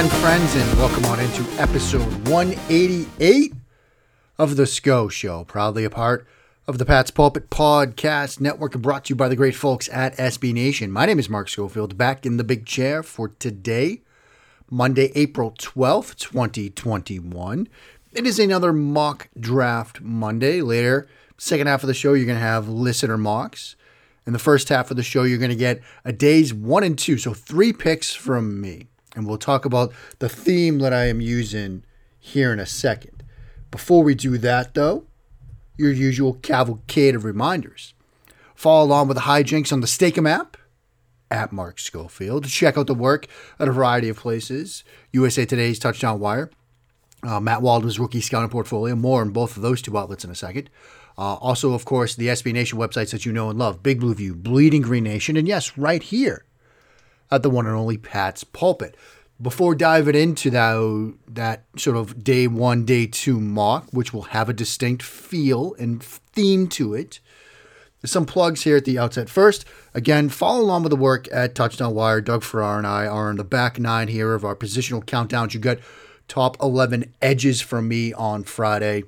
Again, friends, and welcome on into episode 188 of The Scho Show, proudly a part of the Pat's Pulpit Podcast Network and brought to you by the great folks at SB Nation. My name is Mark Schofield, back in the big chair for today, Monday, April 12th, 2021. It is another mock draft Monday. Later, second half of the show, you're going to have listener mocks. In the first half of the show, you're going to get a day's one and two, so three picks from me and we'll talk about the theme that I am using here in a second. Before we do that, though, your usual cavalcade of reminders. Follow along with the hijinks on the Steak-umm app at Mark Schofield. Check out the work at a variety of places. USA Today's Touchdown Wire, uh, Matt Waldman's rookie scouting portfolio. More on both of those two outlets in a second. Uh, also, of course, the SB Nation websites that you know and love Big Blue View, Bleeding Green Nation, and yes, right here at the one and only Pat's Pulpit. Before diving into that, that sort of day one, day two mock, which will have a distinct feel and theme to it, there's some plugs here at the outset. First, again, follow along with the work at Touchdown Wire. Doug Farrar and I are in the back nine here of our positional countdowns. You got top 11 edges from me on Friday.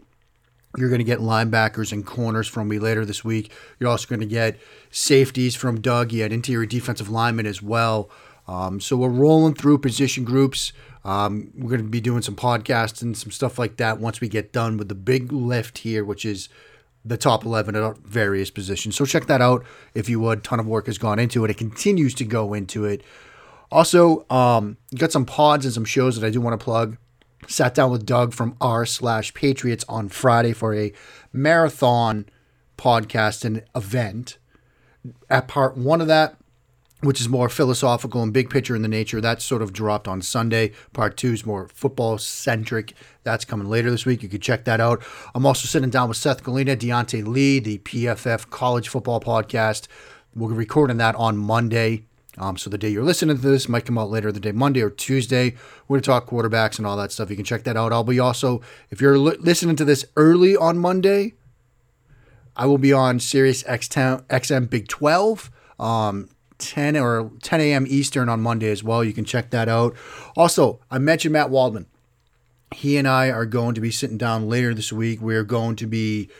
You're going to get linebackers and corners from me later this week. You're also going to get safeties from Doug. He had interior defensive linemen as well. Um, so we're rolling through position groups. Um, we're going to be doing some podcasts and some stuff like that once we get done with the big lift here, which is the top 11 at various positions. So check that out if you would. Ton of work has gone into it. It continues to go into it. Also, um, got some pods and some shows that I do want to plug. Sat down with Doug from r slash Patriots on Friday for a marathon podcast and event. At part one of that, which is more philosophical and big picture in the nature, that sort of dropped on Sunday. Part two is more football centric. That's coming later this week. You can check that out. I'm also sitting down with Seth Galina, Deontay Lee, the PFF College Football Podcast. We're recording that on Monday. Um, so the day you're listening to this might come out later the day, Monday or Tuesday. We're going to talk quarterbacks and all that stuff. You can check that out. I'll be also, if you're li- listening to this early on Monday, I will be on Sirius X10, XM Big 12, um, 10 or 10 a.m. Eastern on Monday as well. You can check that out. Also, I mentioned Matt Waldman. He and I are going to be sitting down later this week. We're going to be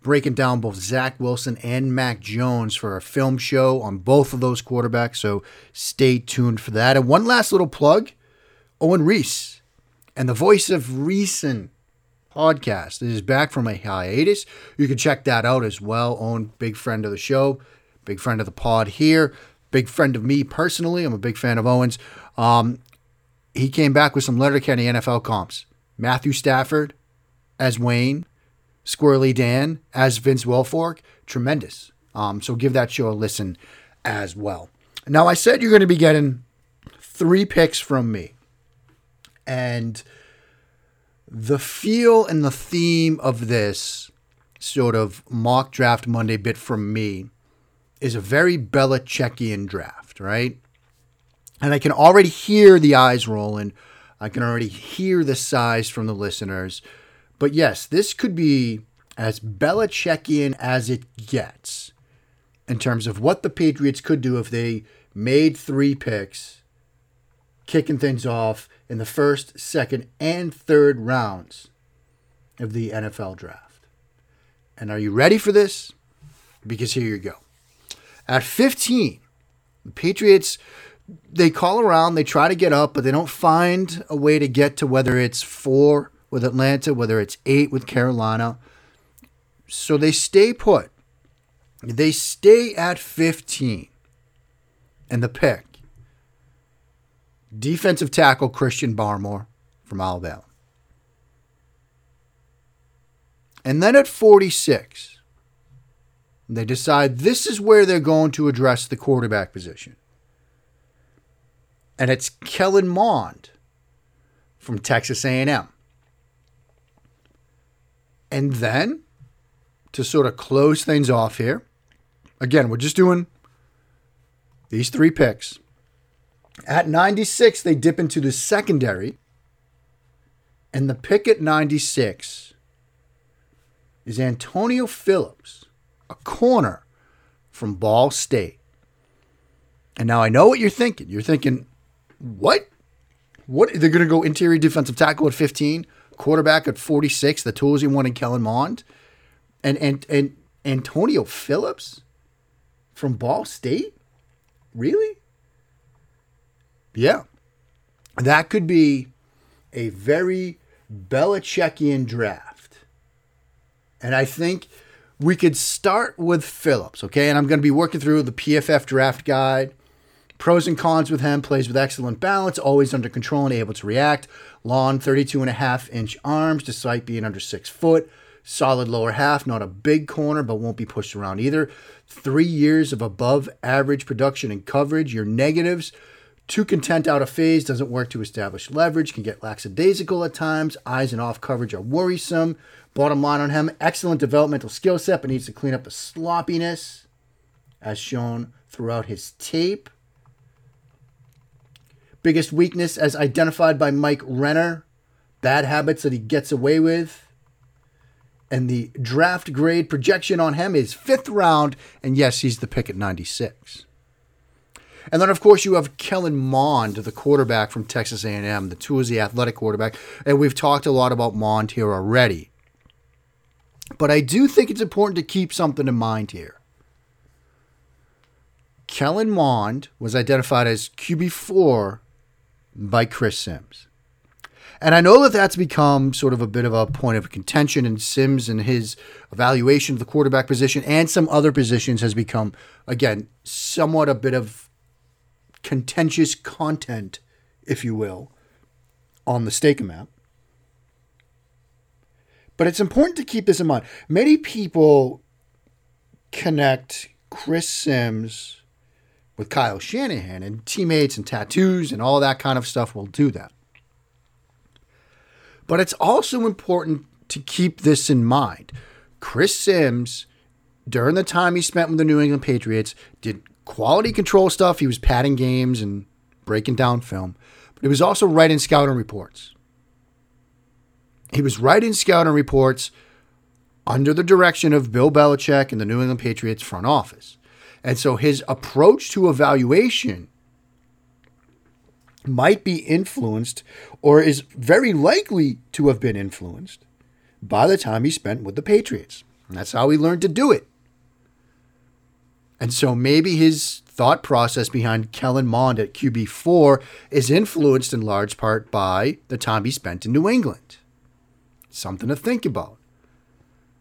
breaking down both Zach Wilson and Mac Jones for a film show on both of those quarterbacks. So stay tuned for that. And one last little plug Owen Reese and the voice of Reason podcast is back from a hiatus. You can check that out as well. Owen, big friend of the show, big friend of the pod here, big friend of me personally. I'm a big fan of Owens. Um, he came back with some Letterkenny NFL comps. Matthew Stafford as Wayne, Squirrely Dan as Vince Wilfork, tremendous. Um, so give that show a listen as well. Now, I said you're going to be getting three picks from me. And the feel and the theme of this sort of mock draft Monday bit from me is a very Belichickian draft, right? And I can already hear the eyes rolling. I can already hear the sighs from the listeners. But yes, this could be as Belichickian as it gets in terms of what the Patriots could do if they made three picks, kicking things off in the first, second, and third rounds of the NFL draft. And are you ready for this? Because here you go. At 15, The Patriots, they call around, they try to get up, but they don't find a way to get to whether it's four with Atlanta, whether it's eight with Carolina. So they stay put. They stay at 15. And the pick defensive tackle Christian Barmore from Alabama. And then at 46, they decide this is where they're going to address the quarterback position. And it's Kellen Mond from Texas A&M. And then to sort of close things off here, again, we're just doing these three picks. At 96, they dip into the secondary. And the pick at 96 is Antonio Phillips, a corner from Ball State. And now I know what you're thinking. You're thinking, what? What? They're going to go interior defensive tackle at 15, quarterback at 46, the tools you want in Kellen Mond, and, and, and Antonio Phillips from Ball State? Really? Yeah. That could be a very Belichickian draft. And I think we could start with Phillips, okay? And I'm going to be working through the PFF draft guide. Pros and cons with him plays with excellent balance, always under control and able to react. Long 32 and a half inch arms despite being under six foot. Solid lower half, not a big corner, but won't be pushed around either. Three years of above average production and coverage. Your negatives too content out of phase doesn't work to establish leverage, can get lackadaisical at times. Eyes and off coverage are worrisome. Bottom line on him excellent developmental skill set, but needs to clean up the sloppiness as shown throughout his tape. Biggest weakness, as identified by Mike Renner, bad habits that he gets away with. And the draft grade projection on him is fifth round, and yes, he's the pick at 96. And then, of course, you have Kellen Mond, the quarterback from Texas A&M, the two is the athletic quarterback. And we've talked a lot about Mond here already. But I do think it's important to keep something in mind here. Kellen Mond was identified as QB4 by Chris Sims. And I know that that's become sort of a bit of a point of contention, and Sims and his evaluation of the quarterback position and some other positions has become, again, somewhat a bit of contentious content, if you will, on the Stake map. But it's important to keep this in mind. Many people connect Chris Sims with Kyle Shanahan, and teammates and tattoos and all that kind of stuff will do that. But it's also important to keep this in mind. Chris Sims, during the time he spent with the New England Patriots, did quality control stuff. He was padding games and breaking down film, but he was also writing scouting reports. He was writing scouting reports under the direction of Bill Belichick and the New England Patriots front office. And so his approach to evaluation might be influenced or is very likely to have been influenced by the time he spent with the Patriots. And that's how he learned to do it. And so maybe his thought process behind Kellen Mond at QB4 is influenced in large part by the time he spent in New England. Something to think about.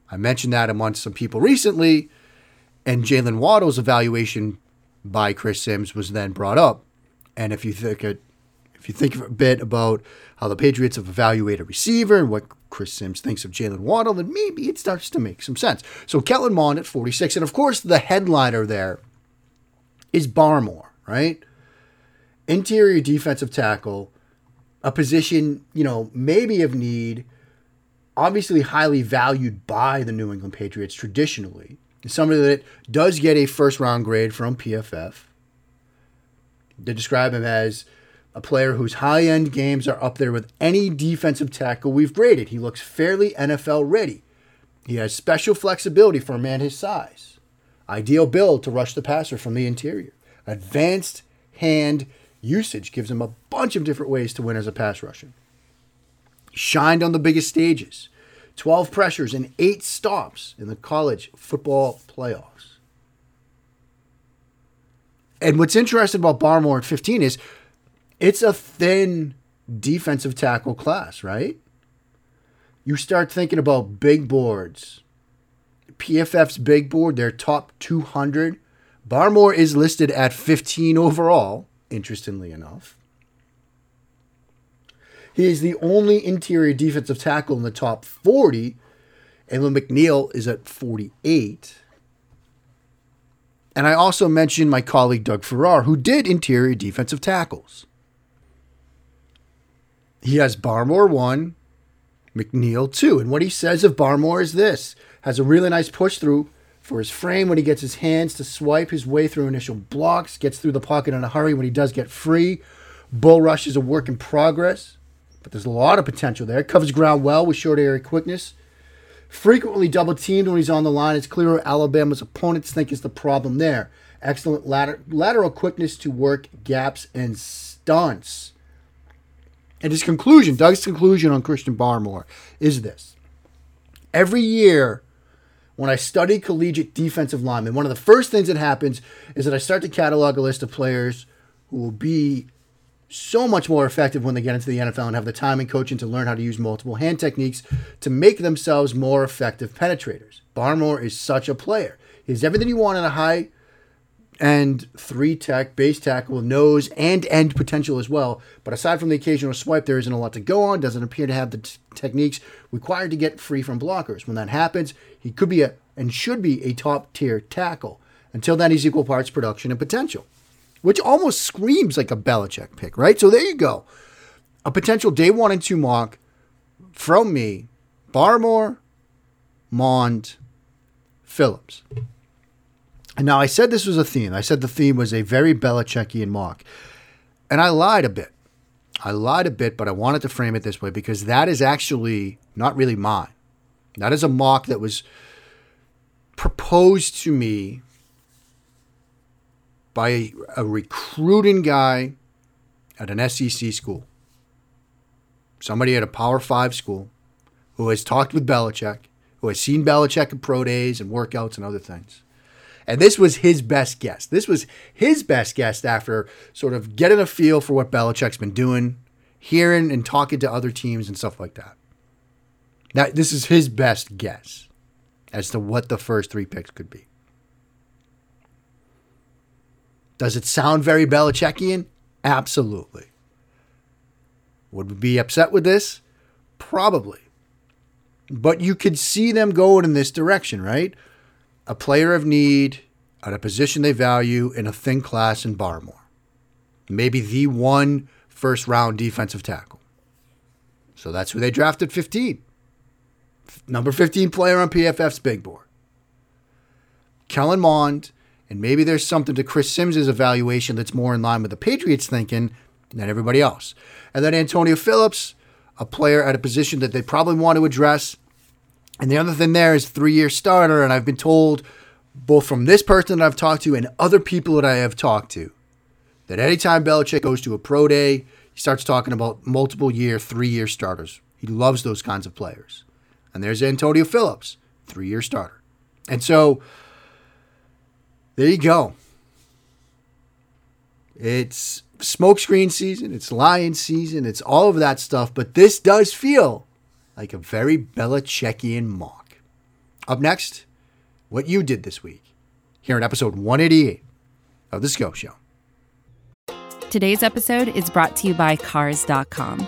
I mentioned that amongst some people recently, and Jaylen Waddle's evaluation by Chris Sims was then brought up. And if you think it, if you think a bit about how the Patriots have evaluated a receiver and what Chris Sims thinks of Jaylen Waddle, then maybe it starts to make some sense. So Kellen Mond at 46. And of course, the headliner there is Barmore, right? Interior defensive tackle, a position, you know, maybe of need, obviously highly valued by the New England Patriots traditionally. Somebody that does get a first round grade from PFF. They describe him as a player whose high end games are up there with any defensive tackle we've graded. He looks fairly NFL ready. He has special flexibility for a man his size. Ideal build to rush the passer from the interior. Advanced hand usage gives him a bunch of different ways to win as a pass rusher. Shined on the biggest stages. 12 pressures and 8 stops in the college football playoffs. And what's interesting about Barmore at 15 is it's a thin defensive tackle class, right? You start thinking about big boards. PFF's big board, their top 200. Barmore is listed at 15 overall, interestingly enough. He is the only interior defensive tackle in the top 40. And when McNeill is at 48. And I also mentioned my colleague Doug Farrar, who did interior defensive tackles. He has Barmore 1, McNeill 2. And what he says of Barmore is this has a really nice push through for his frame when he gets his hands to swipe his way through initial blocks, gets through the pocket in a hurry when he does get free. Bull rush is a work in progress, but there's a lot of potential there. Covers ground well with short area quickness. Frequently double teamed when he's on the line. It's clear Alabama's opponents think is the problem there. Excellent later, lateral quickness to work gaps and stunts. And his conclusion, Doug's conclusion on Christian Barmore, is this. Every year, when I study collegiate defensive linemen, one of the first things that happens is that I start to catalog a list of players who will be so much more effective when they get into the NFL and have the time and coaching to learn how to use multiple hand techniques to make themselves more effective penetrators. Barmore is such a player. He has everything you want in a high and three tech, base tackle, with nose, and end potential as well. But aside from the occasional swipe, there isn't a lot to go on. Doesn't appear to have the t- techniques required to get free from blockers. When that happens, he could be a and should be a top tier tackle. Until then, he's equal parts production and potential, which almost screams like a Belichick pick, right? So there you go. A potential day one and two mock from me, Barmore, Mond, Phillips. And now I said this was a theme. I said the theme was a very Belichickian mock. And I lied a bit. I lied a bit, but I wanted to frame it this way because that is actually not really mine. That is a mock that was proposed to me by a, a recruiting guy at an SEC school. Somebody at a Power Five school who has talked with Belichick, who has seen Belichick at pro days and workouts and other things. And this was his best guess. This was his best guess after sort of getting a feel for what Belichick's been doing, hearing and talking to other teams and stuff like that. Now, this is his best guess as to what the first three picks could be. Does it sound very Belichickian? Absolutely. Would we be upset with this? Probably. But you could see them going in this direction, right? A player of need at a position they value in a thin class in Barmore. Maybe the one first round defensive tackle. So that's who they drafted 15. Number 15 player on PFF's big board. Kellen Mond, and maybe there's something to Chris Sims' evaluation that's more in line with the Patriots thinking than everybody else. And then Antonio Phillips, a player at a position that they probably want to address and the other thing there is three year starter. And I've been told, both from this person that I've talked to and other people that I have talked to, that anytime Belichick goes to a pro day, he starts talking about multiple year, three year starters. He loves those kinds of players. And there's Antonio Phillips, three year starter. And so there you go. It's smokescreen season, it's lion season, it's all of that stuff. But this does feel like a very Belichickian mock. Up next, what you did this week, here in episode 188 of The Scho Show. Today's episode is brought to you by Cars.com.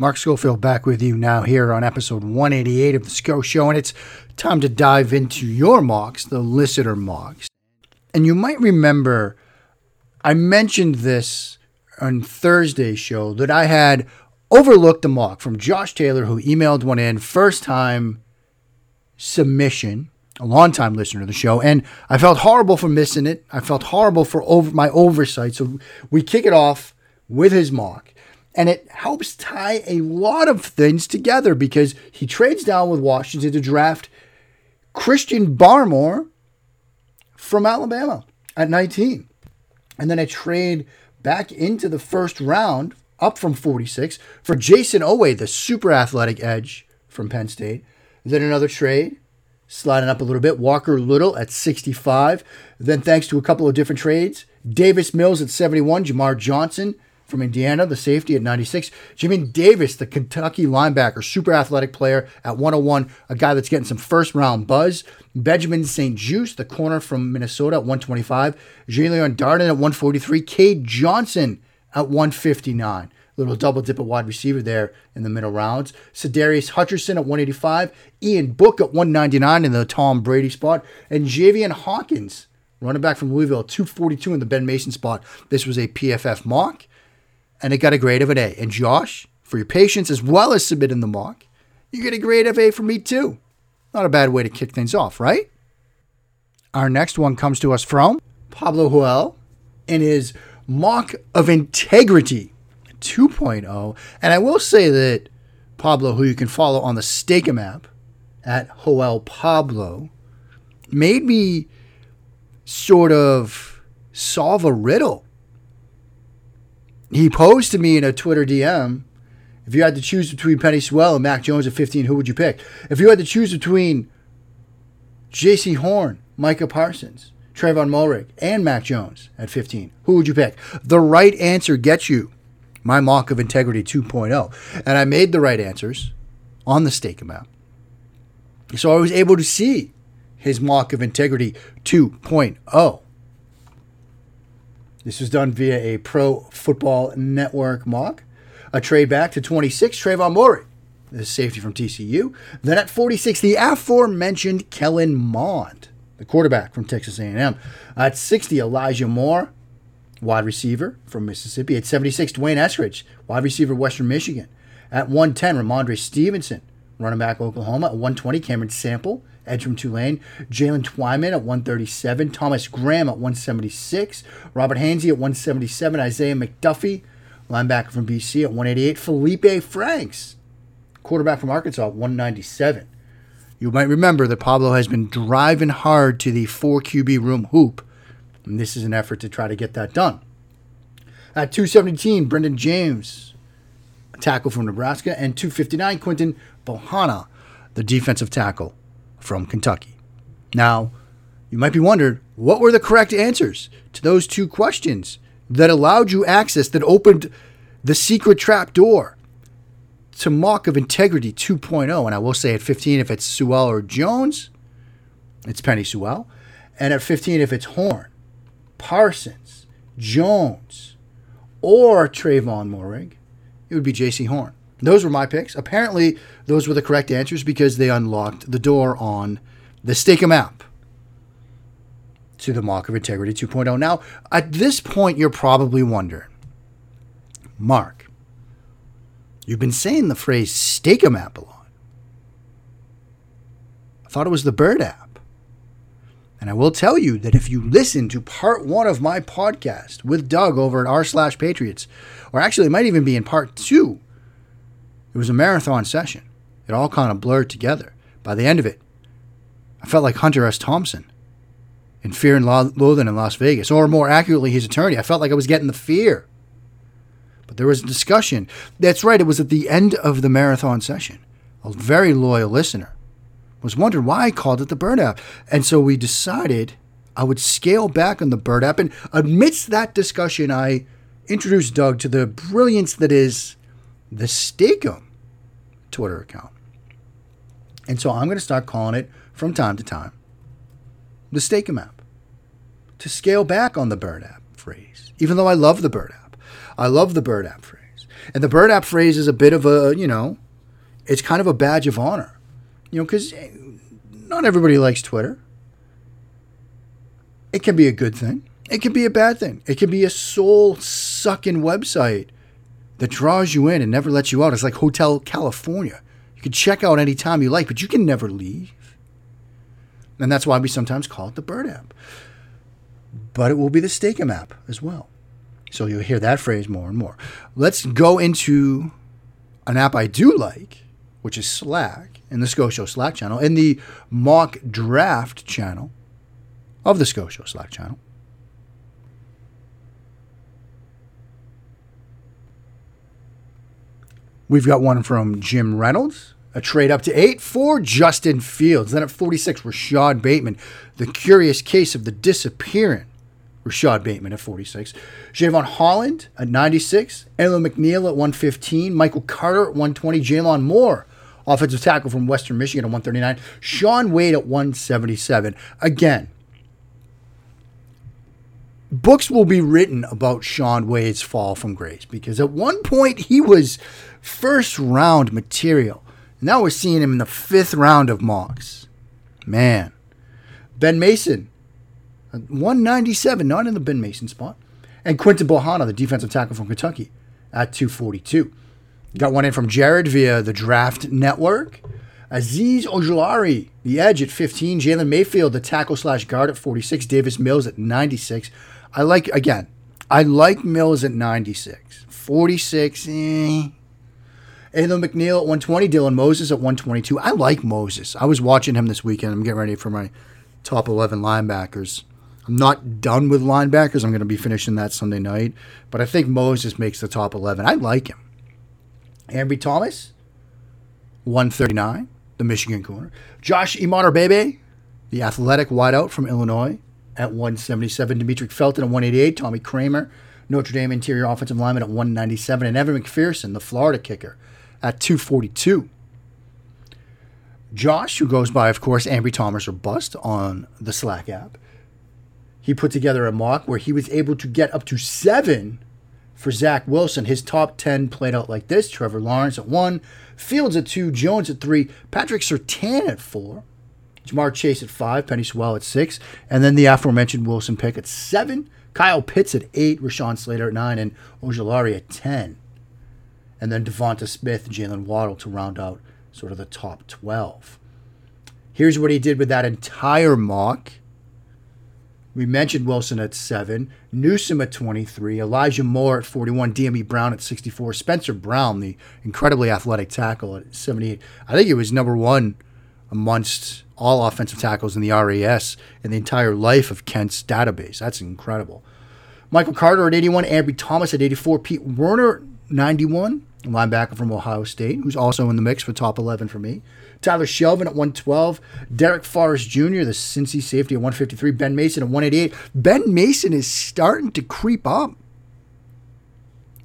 Mark Schofield back with you now here on episode 188 of the Scho Show, and it's time to dive into your mocks, the listener mocks. And you might remember I mentioned this on Thursday's show that I had overlooked a mock from Josh Taylor, who emailed one in, first time submission a longtime listener to the show, and I felt horrible for missing it. I felt horrible for over my oversight. So we kick it off with his mock, and it helps tie a lot of things together because he trades down with Washington to draft Christian Barmore from Alabama at 19. And then I trade back into the first round, up from 46, for Jayson Oweh, the super athletic edge from Penn State. Then another trade, sliding up a little bit. Walker Little at 65. Then, thanks to a couple of different trades, Davis Mills at 71, Jamar Johnson from Indiana, the safety at 96. Jamin Davis, the Kentucky linebacker, super athletic player at 101, a guy that's getting some first round buzz. Benjamin St-Juste, the corner from Minnesota at 125. Jaelon Darden at 143. Cade Johnson at 159. Little double dip at wide receiver there in the middle rounds. Sadarius Hutcherson at 185. Ian Book at 199 in the Tom Brady spot. And Javian Hawkins, running back from Louisville, 242 in the Ben Mason spot. This was a PFF mock and it got a grade of an A. And Josh, for your patience as well as submitting the mock, you get a grade of A from me too. Not a bad way to kick things off, right? Our next one comes to us from Pablo Huel in his mock of integrity 2.0. And I will say that Pablo, who you can follow on the Steak-umm app at Joel Pablo, made me sort of solve a riddle he posed to me in a Twitter DM if you had to choose between Penei Sewell and Mac Jones at 15, who would you pick? If you had to choose between Jaycee Horn, Micah Parsons, Trevon Moehrig, and Mac Jones at 15, who would you pick? The right answer gets you my mock of integrity 2.0. And I made the right answers on the stake amount. So I was able to see his mock of integrity 2.0. This was done via a Pro Football Network mock. A trade back to 26, Trevon Moehrig, the safety from TCU. Then at 46, the aforementioned Kellen Mond, the quarterback from Texas A&M. At 60, Elijah Moore, wide receiver from Mississippi. At 76, D'Wayne Eskridge, wide receiver, Western Michigan. At 110, Rhamondre Stevenson, running back, Oklahoma. At 120, Cameron Sample, edge from Tulane. Jaylen Twyman at 137. Thomas Graham at 176. Robert Hainsey at 177. Isaiah McDuffie, linebacker from BC at 188. Felipe Franks, quarterback from Arkansas at 197. You might remember that Pablo has been driving hard to the 4 QB room hoop, and this is an effort to try to get that done. At 217, Brenden Jaimes, tackle from Nebraska, and 259, Quinton Bohanna, the defensive tackle from Kentucky. Now, you might be wondering what were the correct answers to those two questions that allowed you access, that opened the secret trap door to mock of integrity 2.0. And I will say at 15, if it's Sewell or Jones, it's Penei Sewell. And at 15, if it's Horn, Parsons, Jones, or Trevon Moehrig, it would be Jaycee Horn. Those were my picks. Apparently, those were the correct answers because they unlocked the door on the Steak-umm app to the Mock of Integrity 2.0. Now, at this point, you're probably wondering, Mark, you've been saying the phrase Steak-umm app a lot. I thought it was the Bird app. And I will tell you that if you listen to part one of my podcast with Doug over at r slash Patriots, or actually it might even be in part two, it was a marathon session. It all kind of blurred together. By the end of it, I felt like Hunter S. Thompson in Fear and Loathing in Las Vegas, or more accurately, his attorney. I felt like I was getting the fear. But there was a discussion. That's right, it was at the end of the marathon session. A very loyal listener was wondering why I called it the Bird app. And so we decided I would scale back on the Bird app. And amidst that discussion, I introduced Doug to the brilliance that is the Steak-umm Twitter account. And so I'm going to start calling it from time to time the Steak-umm app to scale back on the Bird app phrase, even though I love the Bird app. I love the Bird app phrase. And the Bird app phrase is a bit of a, you know, it's kind of a badge of honor, you know, because eh, not everybody likes Twitter. It can be a good thing, it can be a bad thing, it can be a soul sucking website that draws you in and never lets you out. It's like Hotel California. You can check out anytime you like, but you can never leave. And that's why we sometimes call it the Bird app. But it will be the Steak-umm app as well. So you'll hear that phrase more and more. Let's go into an app I do like, which is Slack, in the Scho Show Slack channel, in the mock draft channel of the Scho Show Slack channel. We've got one from Jim Reynolds, a trade up to eight for Justin Fields. Then at 46, Rashod Bateman, the curious case of the disappearing Rashod Bateman at 46. Jevon Holland at 96. Alim McNeill at 115. Michael Carter at 120. Jaylon Moore, offensive tackle from Western Michigan at 139. Shaun Wade at 177. Again, books will be written about Shaun Wade's fall from grace because at one point he was first round material. Now we're seeing him in the fifth round of mocks. Man. Ben Mason, 197, not in the Ben Mason spot. And Quinton Bohanna, the defensive tackle from Kentucky, at 242. Got one in from Jared via the Draft Network. Azeez Ojulari, the edge at 15. Jalen Mayfield, the tackle slash guard at 46. Davis Mills at 96. I like, again, I like Mills at 96. 46, eh. Alim McNeill at 120. Dylan Moses at 122. I like Moses. I was watching him this weekend. I'm getting ready for my top 11 linebackers. I'm not done with linebackers. I'm going to be finishing that Sunday night. But I think Moses makes the top 11. I like him. Ambry Thomas, 139, the Michigan corner. Josh Imatorbhebhe, the athletic wideout from Illinois, at 177. Demetric Felton at 188. Tommy Kraemer, Notre Dame interior offensive lineman at 197. And Evan McPherson, the Florida kicker, at 242. Josh, who goes by, of course, Ambry Thomas or Bust on the Slack app, he put together a mock where he was able to get up to seven for Zach Wilson. His top 10 played out like this Trevor Lawrence at one, Fields at two, Jones at three, Patrick Surtain at four, Ja'Marr Chase at five, Penei Sewell at six, and then the aforementioned Wilson pick at seven, Kyle Pitts at eight, Rashawn Slater at nine, and Ojulari at 10. And then Devonta Smith and Jaylen Waddle to round out sort of the top 12. Here's what he did with that entire mock. We mentioned Wilson at seven, Newsome at 23, Elijah Moore at 41, Dyami Brown at 64, Spencer Brown, the incredibly athletic tackle at 78. I think he was number one amongst all offensive tackles in the RAS in the entire life of Kent's database. That's incredible. Michael Carter at 81, Ambry Thomas at 84, Pete Werner 91, linebacker from Ohio State, who's also in the mix for top 11 for me. Tyler Shelvin at 112. Darrick Forrest Jr., the Cincy safety at 153. Ben Mason at 188. Ben Mason is starting to creep up.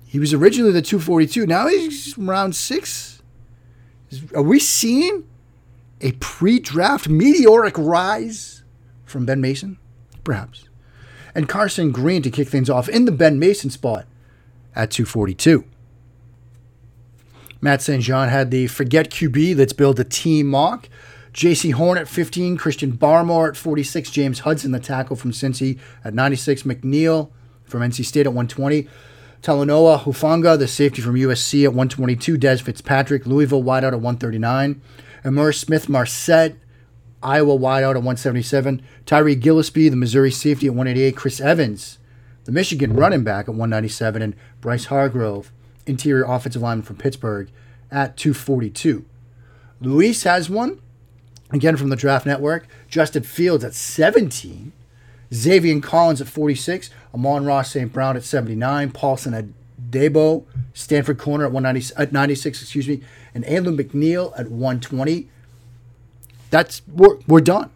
He was originally the 242. Now he's round six. Are we seeing a pre draft meteoric rise from Ben Mason? Perhaps. And Carson Green to kick things off in the Ben Mason spot at 242. Matt St. Jean had the forget QB, let's build a team mock. Jaycee Horn at 15, Christian Barmore at 46, James Hudson, the tackle from Cincy at 96, McNeill from NC State at 120, Talanoa Hufanga, the safety from USC at 122, Dez Fitzpatrick, Louisville wideout at 139, Ihmir Smith-Marsette, Iowa wideout at 177, Tyree Gillespie, the Missouri safety at 188, Chris Evans, the Michigan running back at 197, and Bryce Hargrove, interior offensive lineman from Pittsburgh, at 242. Luis has one, again from the Draft Network. Justin Fields at 17. Xavier Collins at 46. Amon Ross St. Brown at 79. Paulson at Debo. Stanford Corner at 190, at 96, excuse me. And Andrew McNeil at 120. That's we're, we're done.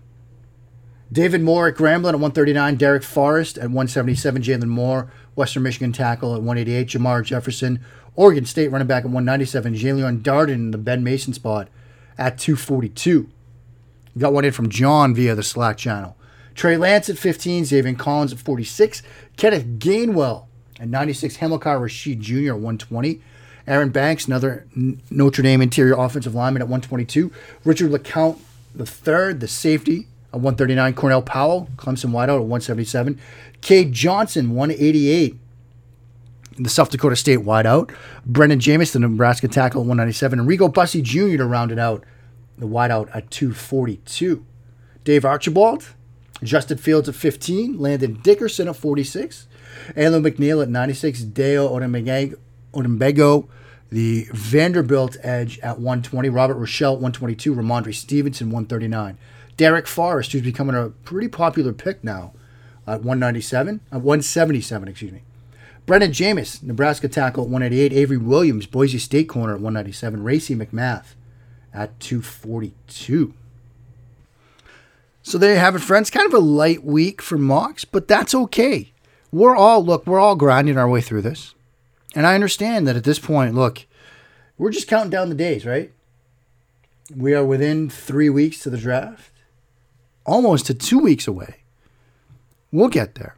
David Moore at Grambling at 139. Darrick Forrest at 177. Jaylon Moore, Western Michigan tackle at 188. Jermar Jefferson, Oregon State running back at 197. Jaelon Darden in the Ben Mason spot at 242. Got one in from John via the Slack channel. Trey Lance at 15. Xavier Collins at 46. Kenneth Gainwell at 96. Hamilcar Rashed Jr. at 120. Aaron Banks, another Notre Dame interior offensive lineman at 122. Richard LeCounte the third, the safety at 139. Cornell Powell, Clemson wideout at 177. Cade Johnson, 188. The South Dakota State wideout. Brenden Jaimes, the Nebraska tackle at 197. And Rico Bussey Jr. to round it out, the wideout at 242. Dave Archibald, Justin Fields at 15, Landon Dickerson at 46, Alim McNeill at 96, Dayo Odeyingbo, the Vanderbilt edge at 120, Robert Rochell at 122, Rhamondre Stevenson 139. Darrick Forrest, who's becoming a pretty popular pick now, at 197, uh, 177, excuse me. Brennan James, Nebraska tackle at 188. Avery Williams, Boise State corner at 197. Racey McMath at 242. So there you have it, friends. Kind of a light week for mocks, but that's okay. We're all, look, we're all grinding our way through this. And I understand that at this point, look, we're just counting down the days, right? We are within three weeks to the draft, almost to two weeks away. We'll get there.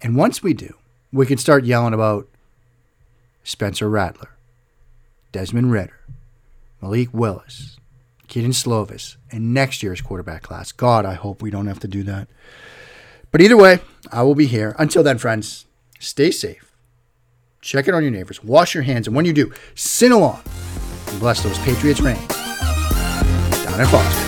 And once we do, we can start yelling about Spencer Rattler, Desmond Ridder, Malik Willis, Kedon Slovis, and next year's quarterback class. God, I hope we don't have to do that. But either way, I will be here. Until then, friends, stay safe. Check it on your neighbors. Wash your hands. And when you do, sin along and bless those Patriots reigns down in Foxborough.